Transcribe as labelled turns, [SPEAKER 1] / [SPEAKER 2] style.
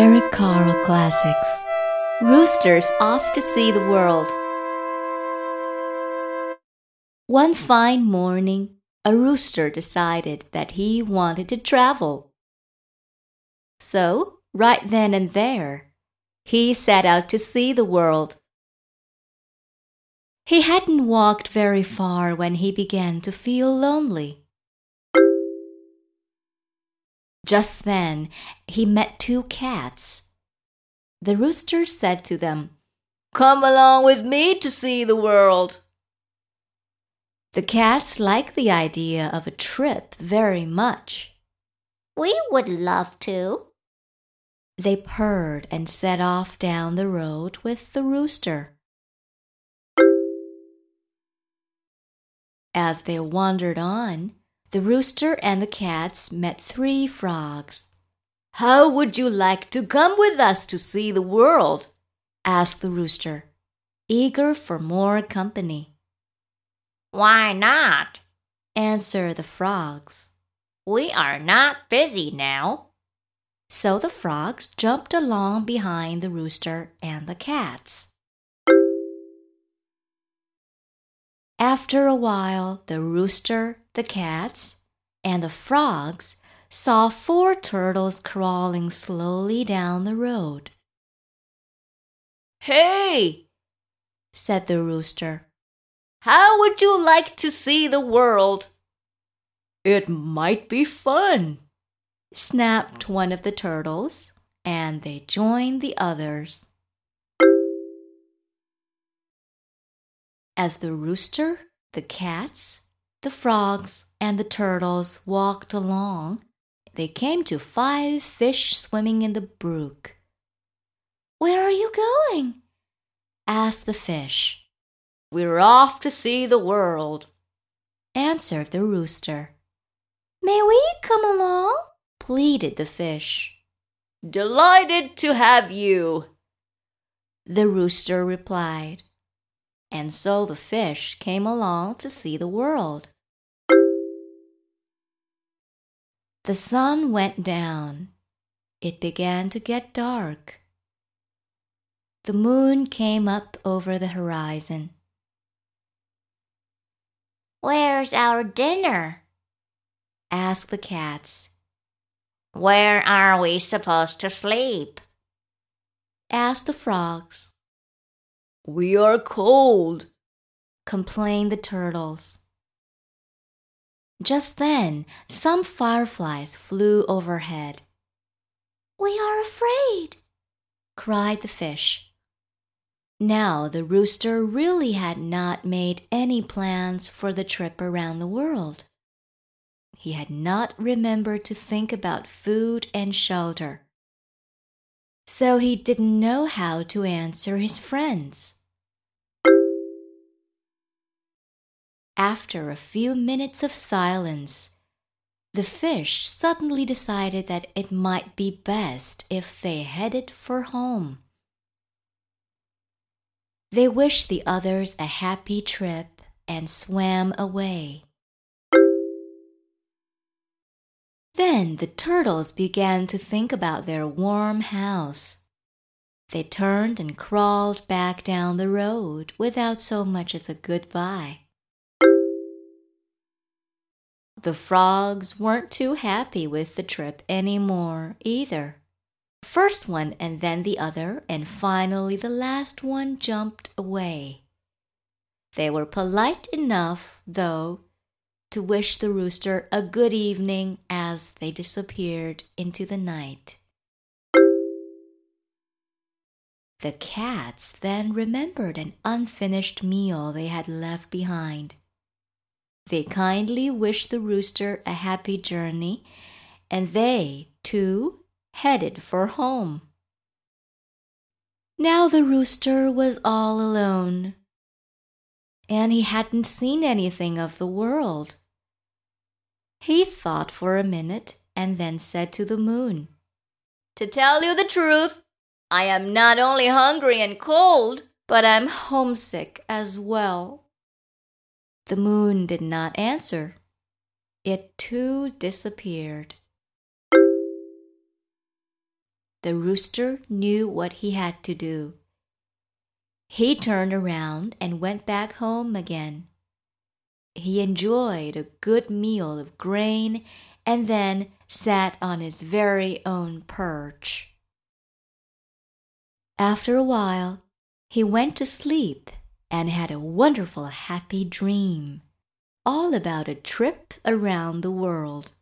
[SPEAKER 1] Eric Carle Classics. Roosters off to see the world. One fine morning, a rooster decided that he wanted to travel. So, right then and there, he set out to see the world. He hadn't walked very far when he began to feel lonely. Just then he met two cats. The rooster said to them, Come along with me to see the world. The cats liked the idea of a trip very much.
[SPEAKER 2] We would love to.
[SPEAKER 1] They purred and set off down the road with the rooster. As they wandered on, the rooster and the cats met three frogs. How would you like to come with us to see the world? asked the rooster, eager for more company.
[SPEAKER 2] Why not?
[SPEAKER 1] answered the frogs.
[SPEAKER 2] We are not busy now.
[SPEAKER 1] So the frogs jumped along behind the rooster and the cats. After a while, the rooster, the cats, and the frogs saw four turtles crawling slowly down the road. Hey, said the rooster, how would you like to see the world? It might be fun, snapped one of the turtles, and they joined the others. As the rooster, the cats, the frogs, and the turtles walked along, they came to five fish swimming in the brook. Where are you going? asked the fish. We're off to see the world, answered the rooster. May we come along? pleaded the fish. Delighted to have you, the rooster replied and so the fish came along to see the world. The sun went down. It began to get dark. The moon came up over the horizon.
[SPEAKER 2] Where's our dinner?
[SPEAKER 1] asked the cats.
[SPEAKER 2] Where are we supposed to sleep?
[SPEAKER 1] asked the frogs. We are cold, complained the turtles. Just then, some fireflies flew overhead. We are afraid, cried the fish. Now the rooster really had not made any plans for the trip around the world. He had not remembered to think about food and shelter. So he didn't know how to answer his friends. After a few minutes of silence, the fish suddenly decided that it might be best if they headed for home. They wished the others a happy trip and swam away. Then the turtles began to think about their warm house. They turned and crawled back down the road without so much as a goodbye. The frogs weren't too happy with the trip anymore either. First one and then the other, and finally the last one jumped away. They were polite enough, though, to wish the rooster a good evening as they disappeared into the night. The cats then remembered an unfinished meal they had left behind. They kindly wished the rooster a happy journey, and they, too, headed for home. Now the rooster was all alone, and he hadn't seen anything of the world. He thought for a minute and then said to the moon, To tell you the truth, I am not only hungry and cold, but I'm homesick as well. The moon did not answer. It too disappeared. the rooster knew what he had to do. He turned around and went back home again. He enjoyed a good meal of grain and then sat on his very own perch. After a while, he went to sleep and had a wonderful happy dream all about a trip around the world.